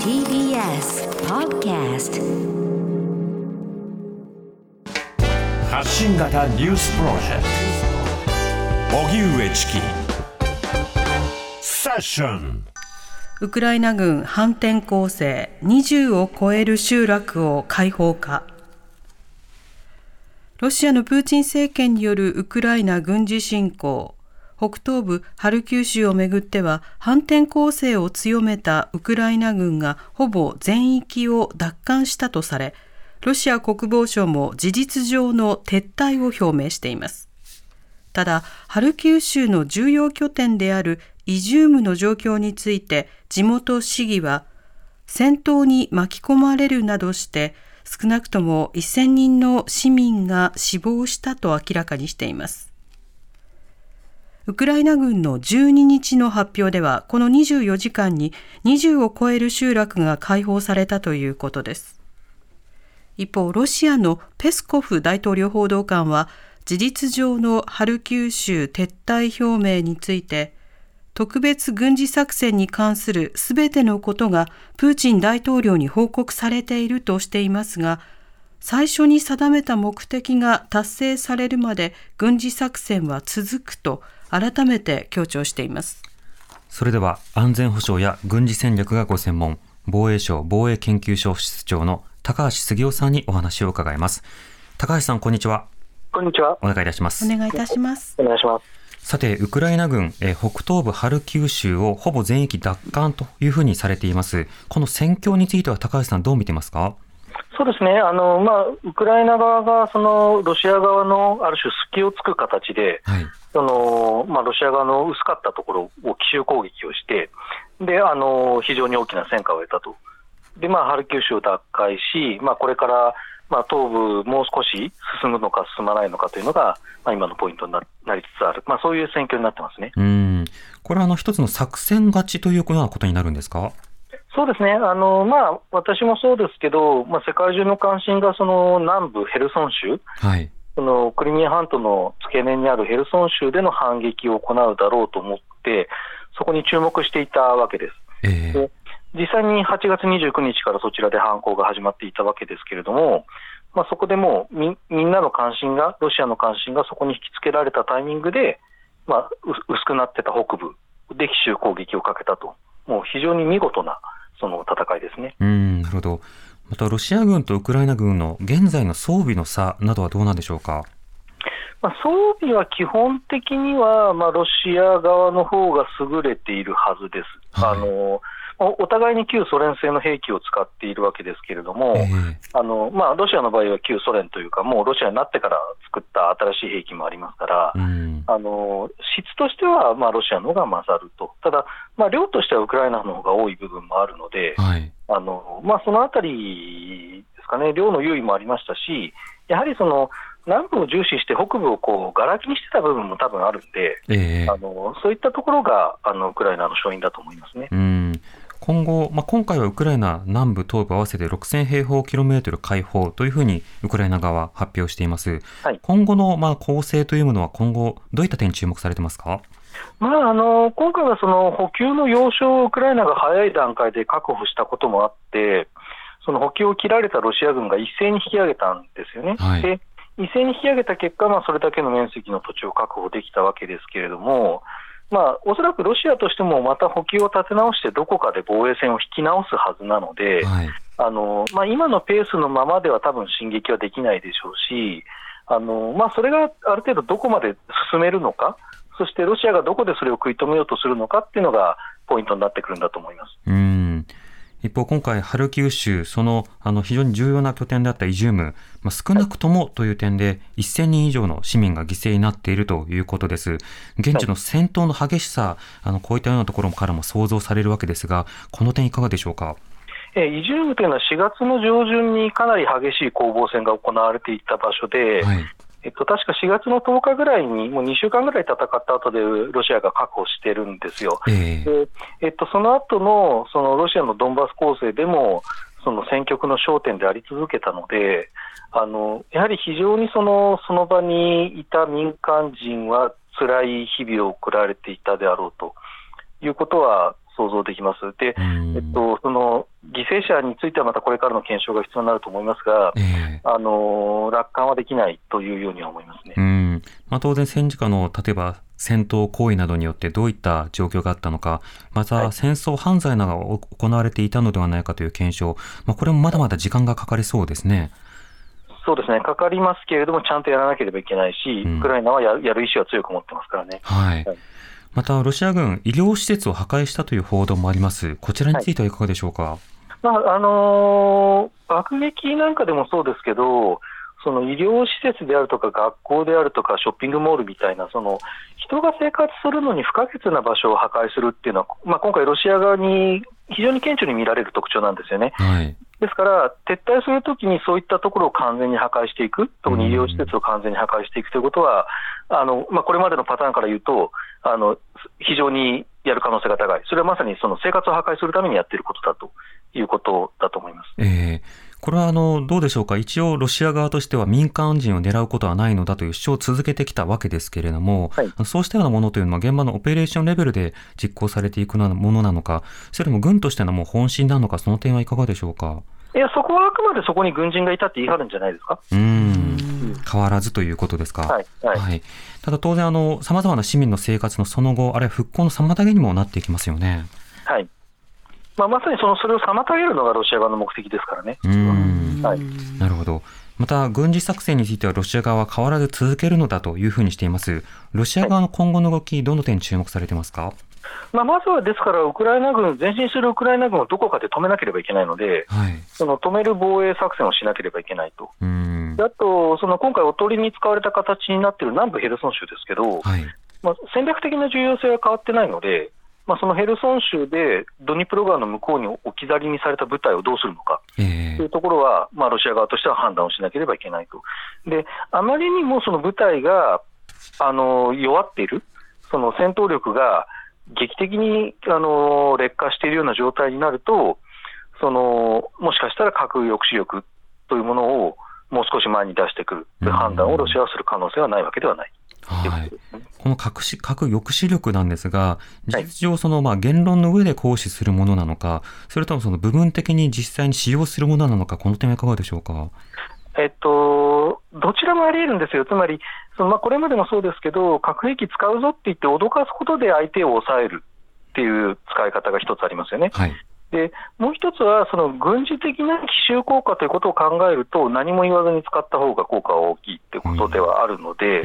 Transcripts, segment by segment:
TBS Podcast 発信型ニュースプロジェクト。荻上チキ。セッション。ウクライナ軍反転攻勢。20を超える集落を解放か。ロシアのプーチン政権によるウクライナ軍事侵攻北東部ハルキウ州をめぐっては反転攻勢を強めたウクライナ軍がほぼ全域を奪還したとされロシア国防省も事実上の撤退を表明しています。ただハルキウ州の重要拠点であるイジュームの状況について地元市議は戦闘に巻き込まれるなどして少なくとも1000人の市民が死亡したと明らかにしています。ウクライナ軍の12日の発表ではこの24時間に20を超える集落が解放されたということです。一方ロシアのペスコフ大統領報道官は事実上のハルキウ州撤退表明について特別軍事作戦に関するすべてのことがプーチン大統領に報告されているとしていますが最初に定めた目的が達成されるまで軍事作戦は続くと改めて強調しています。それでは安全保障や軍事戦略がご専門防衛省防衛研究所室長の高橋杉雄さんにお話を伺います。高橋さんこんにちは。こんにちは。お願いいたします。お願いいたします。お願いします。さて、ウクライナ軍、え北東部ハルキウ州をほぼ全域奪還というふうにされています。この戦況については高橋さんどう見てますか？そうですね、あのまあ、ウクライナ側がそのロシア側のある種、隙をつく形で、はい、そのまあ、ロシア側の薄かったところを奇襲攻撃をして、であの非常に大きな戦果を得たと、でまあ、ハルキウ州を奪回し、まあ、これからまあ、東部、もう少し進むのか進まないのかというのが、まあ、今のポイントになりつつある、まあ、そういう戦況になってますね。うん。これはあの一つの作戦勝ちというようなことになるんですか？そうですね、あのまあ、私もそうですけど、まあ、世界中の関心がその南部ヘルソン州、はい、そのクリミア半島の付け根にあるヘルソン州での反撃を行うだろうと思って、そこに注目していたわけです。えー、で実際に8月29日からそちらで犯行が始まっていたわけですけれども、まあ、そこでもうみみんなの関心が、ロシアの関心がそこに引きつけられたタイミングで、まあ、薄くなってた北部で奇襲攻撃をかけたと、もう非常に見事なその戦いですね。うんなるほどまたロシア軍とウクライナ軍の現在の装備の差などはどうなんでしょうか？まあ、装備は基本的には、まあ、ロシア側の方が優れているはずです。はい、あのお互いに旧ソ連製の兵器を使っているわけですけれども、えー、あのまあ、ロシアの場合は旧ソ連というか、もうロシアになってから作った新しい兵器もありますから、うん、あの質としてはまあロシアの方が勝ると、ただ、まあ、量としてはウクライナの方が多い部分もあるので、はい、あのまあ、そのあたりですかね、量の優位もありましたし、やはりその南部を重視して北部をこうがら空きにしてた部分も多分あるんで、えー、あのそういったところがあのウクライナの勝因だと思いますね。うん今後、まあ、今回はウクライナ南部、東部合わせて6000平方キロメートル開放というふうにウクライナ側は発表しています。はい、今後のまあ構成というものは今後、どういった点に注目されてますか？まあ、あの今回はその補給の要衝をウクライナが早い段階で確保したこともあって、その補給を切られたロシア軍が一斉に引き上げたんですよね。はい、で一斉に引き上げた結果、まあ、それだけの面積の土地を確保できたわけですけれども、まあ、おそらくロシアとしてもまた補給を立て直して、どこかで防衛線を引き直すはずなので、はいあのまあ、今のペースのままでは多分進撃はできないでしょうし、あのまあ、それがある程度どこまで進めるのか、そしてロシアがどこでそれを食い止めようとするのかっていうのがポイントになってくるんだと思います。うん一方、今回、ハルキウ州、そのあの非常に重要な拠点であったイジューム、まあ、少なくともという点で、1000人以上の市民が犠牲になっているということです。現地の戦闘の激しさ、あのこういったようなところからも想像されるわけですが、この点、いかがでしょうか？イジュームというのは4月の上旬にかなり激しい攻防戦が行われていた場所で、はい、えっと、確か4月の10日ぐらいに、もう2週間ぐらい戦った後で、ロシアが確保してるんですよ。えー、でえっと、その後のそのロシアのドンバス攻勢でも、その戦局の焦点であり続けたので、あのやはり非常にそのその場にいた民間人は辛い日々を送られていたであろうということは、想像できます。で、うんえっと、その犠牲者についてはまたこれからの検証が必要になると思いますが、ええあの楽観はできないというようには思いますね。うんまあ、当然戦時下の例えば戦闘行為などによってどういった状況があったのか、またはい戦争犯罪などが行われていたのではないかという検証、まあ、これもまだまだ時間がかかりそうですね。そうですね、かかりますけれども、ちゃんとやらなければいけないし、うんウクライナはややる意思は強く持ってますからね。はいはい。また、ロシア軍、医療施設を破壊したという報道もあります。こちらについてはいかがでしょうか？まああのー爆撃なんかでもそうですけど、その医療施設であるとか、学校であるとか、ショッピングモールみたいな、その人が生活するのに不可欠な場所を破壊するっていうのは、まあ、今回、ロシア側に非常に顕著に見られる特徴なんですよね。はい。ですから、撤退するときにそういったところを完全に破壊していく、特に医療施設を完全に破壊していくということは、あのまあ、これまでのパターンから言うとあの、非常にやる可能性が高い、それはまさにその生活を破壊するためにやっていることだということだと思います。えーこれはあのどうでしょうか、一応、ロシア側としては民間人を狙うことはないのだという主張を続けてきたわけですけれども、はいそうしたようなものというのは、現場のオペレーションレベルで実行されていくものなのか、それとも軍としてのもう本心なのか、その点はいかがでしょうか？いや、そこはあくまでそこに軍人がいたって言い張るんじゃないですか。うーん変わらずということですか？はいはいはい、ただ当然あの、さまざまな市民の生活のその後、あるいは復興の妨げにもなっていきますよね。はいまあ、まさにそのそれを妨げるのがロシア側の目的ですからね。うーんはいなるほど。また、軍事作戦についてはロシア側は変わらず続けるのだというふうにしています。ロシア側の今後の動き、どの点に注目されてますか？まあ、まずはですから、ウクライナ軍、前進するウクライナ軍をどこかで止めなければいけないので、はい。その止める防衛作戦をしなければいけないと。うーんで。あと、その今回、おとりに使われた形になっている南部ヘルソン州ですけど、はい。まあ、戦略的な重要性は変わってないので、まあ、そのヘルソン州でドニプロ川の向こうに置き去りにされた部隊をどうするのかええというところは、まあ、ロシア側としては判断をしなければいけないと。で、あまりにもその部隊があの弱っている、その戦闘力が劇的にあの劣化しているような状態になると、そのもしかしたら核抑止力というものをもう少し前に出してくるという判断をロシアはする可能性はないわけではない。はいこの核し核抑止力なんですが、事はい実上、そのまあ言論の上で行使するものなのか、それともその部分的に実際に使用するものなのか、この点はいかがでしょうか？えっと、どちらもあり得るんですよ、つまり、そのまあ、これまでもそうですけど、核兵器使うぞって言って、脅かすことで相手を抑えるっていう使い方が一つありますよね。はい。でもう一つは、その軍事的な奇襲効果ということを考えると、何も言わずに使った方が効果は大きいってことではあるので、ええ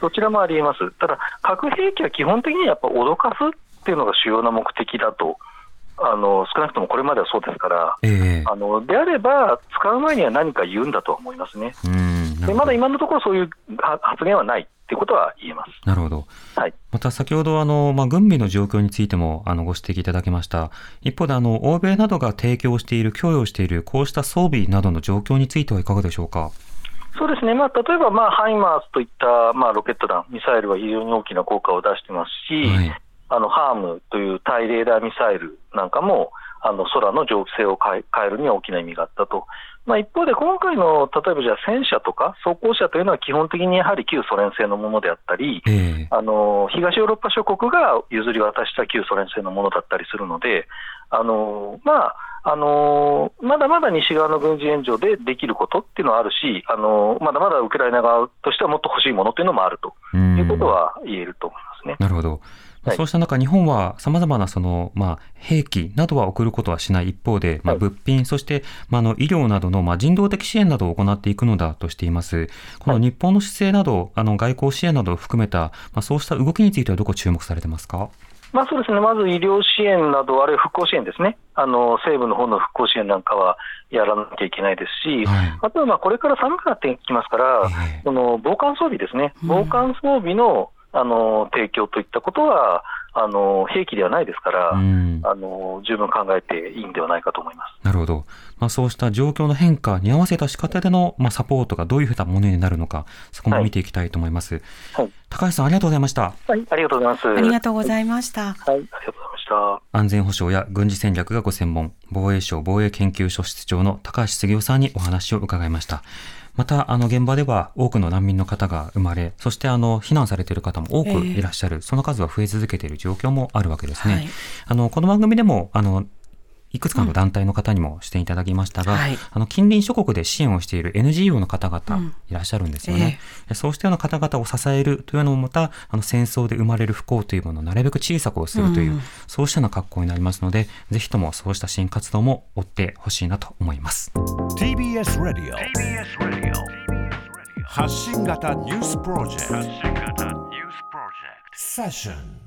どちらもありえます。ただ、核兵器は基本的にはやっぱ脅かすっていうのが主要な目的だと、あの少なくともこれまではそうですから、ええあのであれば、使う前には何か言うんだとは思いますね。でまだ今のところそういうは発言はないっていうことは言えます。なるほど。はい。また先ほどあの、まあ、軍備の状況についてもあのご指摘いただきました。一方であの、欧米などが提供している、供与している、こうした装備などの状況についてはいかがでしょうか？そうですね、まあ、例えば、まあ、ハイマースといった、まあ、ロケット弾、ミサイルは非常に大きな効果を出してますし、はい。あのハームという対レーダーミサイルなんかも、あの空の蒸気性を変えるには大きな意味があったと。まあ、一方で、今回の例えばじゃあ戦車とか装甲車というのは基本的にやはり旧ソ連製のものであったり、ええあの東ヨーロッパ諸国が譲り渡した旧ソ連製のものだったりするので、あのまああのまだまだ西側の軍事援助でできることっていうのはあるし、あのまだまだウクライナ側としてはもっと欲しいものというのもあるとうんいうことは言えると思いますね。なるほど。はい。そうした中、日本は様々なその、まあ、兵器などは送ることはしない一方で、まあ、はい。物品、そして、まあ、あの医療などの、まあ、人道的支援などを行っていくのだとしています。この日本の姿勢など、あの外交支援などを含めた、まあ、そうした動きについてはどこ注目されてますか？まあそうですね、まず医療支援など、あるいは復興支援ですね、あの西部の方の復興支援なんかはやらなきゃいけないですし、はい。あとはまあこれから寒くなってきますから、ええその防寒装備ですね、防寒装備のあの提供といったことは、あの兵器ではないですから、うんあの十分考えていいんではないかと思います。なるほど。まあ、そうした状況の変化に合わせた仕方での、まあ、サポートがどういうふうなものになるのか、そこも見ていきたいと思います。はい高橋さん、ありがとうございました。はい、ありがとうございます。ありがとうございました。はい、ありがとうございました。安全保障や軍事戦略がご専門、防衛省防衛研究所室長の高橋杉雄さんにお話を伺いました。また、あの、現場では多くの難民の方が生まれ、そしてあの、避難されている方も多くいらっしゃる、その数は増え続けている状況もあるわけですね。はいあの、この番組でも、あの、いくつかの団体の方にも出演いただきましたが、はい。あの近隣諸国で支援をしている NGO の方々いらっしゃるんですよね。そうしたような方々を支えるというのもまた、あの戦争で生まれる不幸というものをなるべく小さくするという、そうしたような格好になりますので、ぜひともそうした支援活動も追ってほしいなと思います。TBS ラディオ発信型ニュースプロジェクト。セッション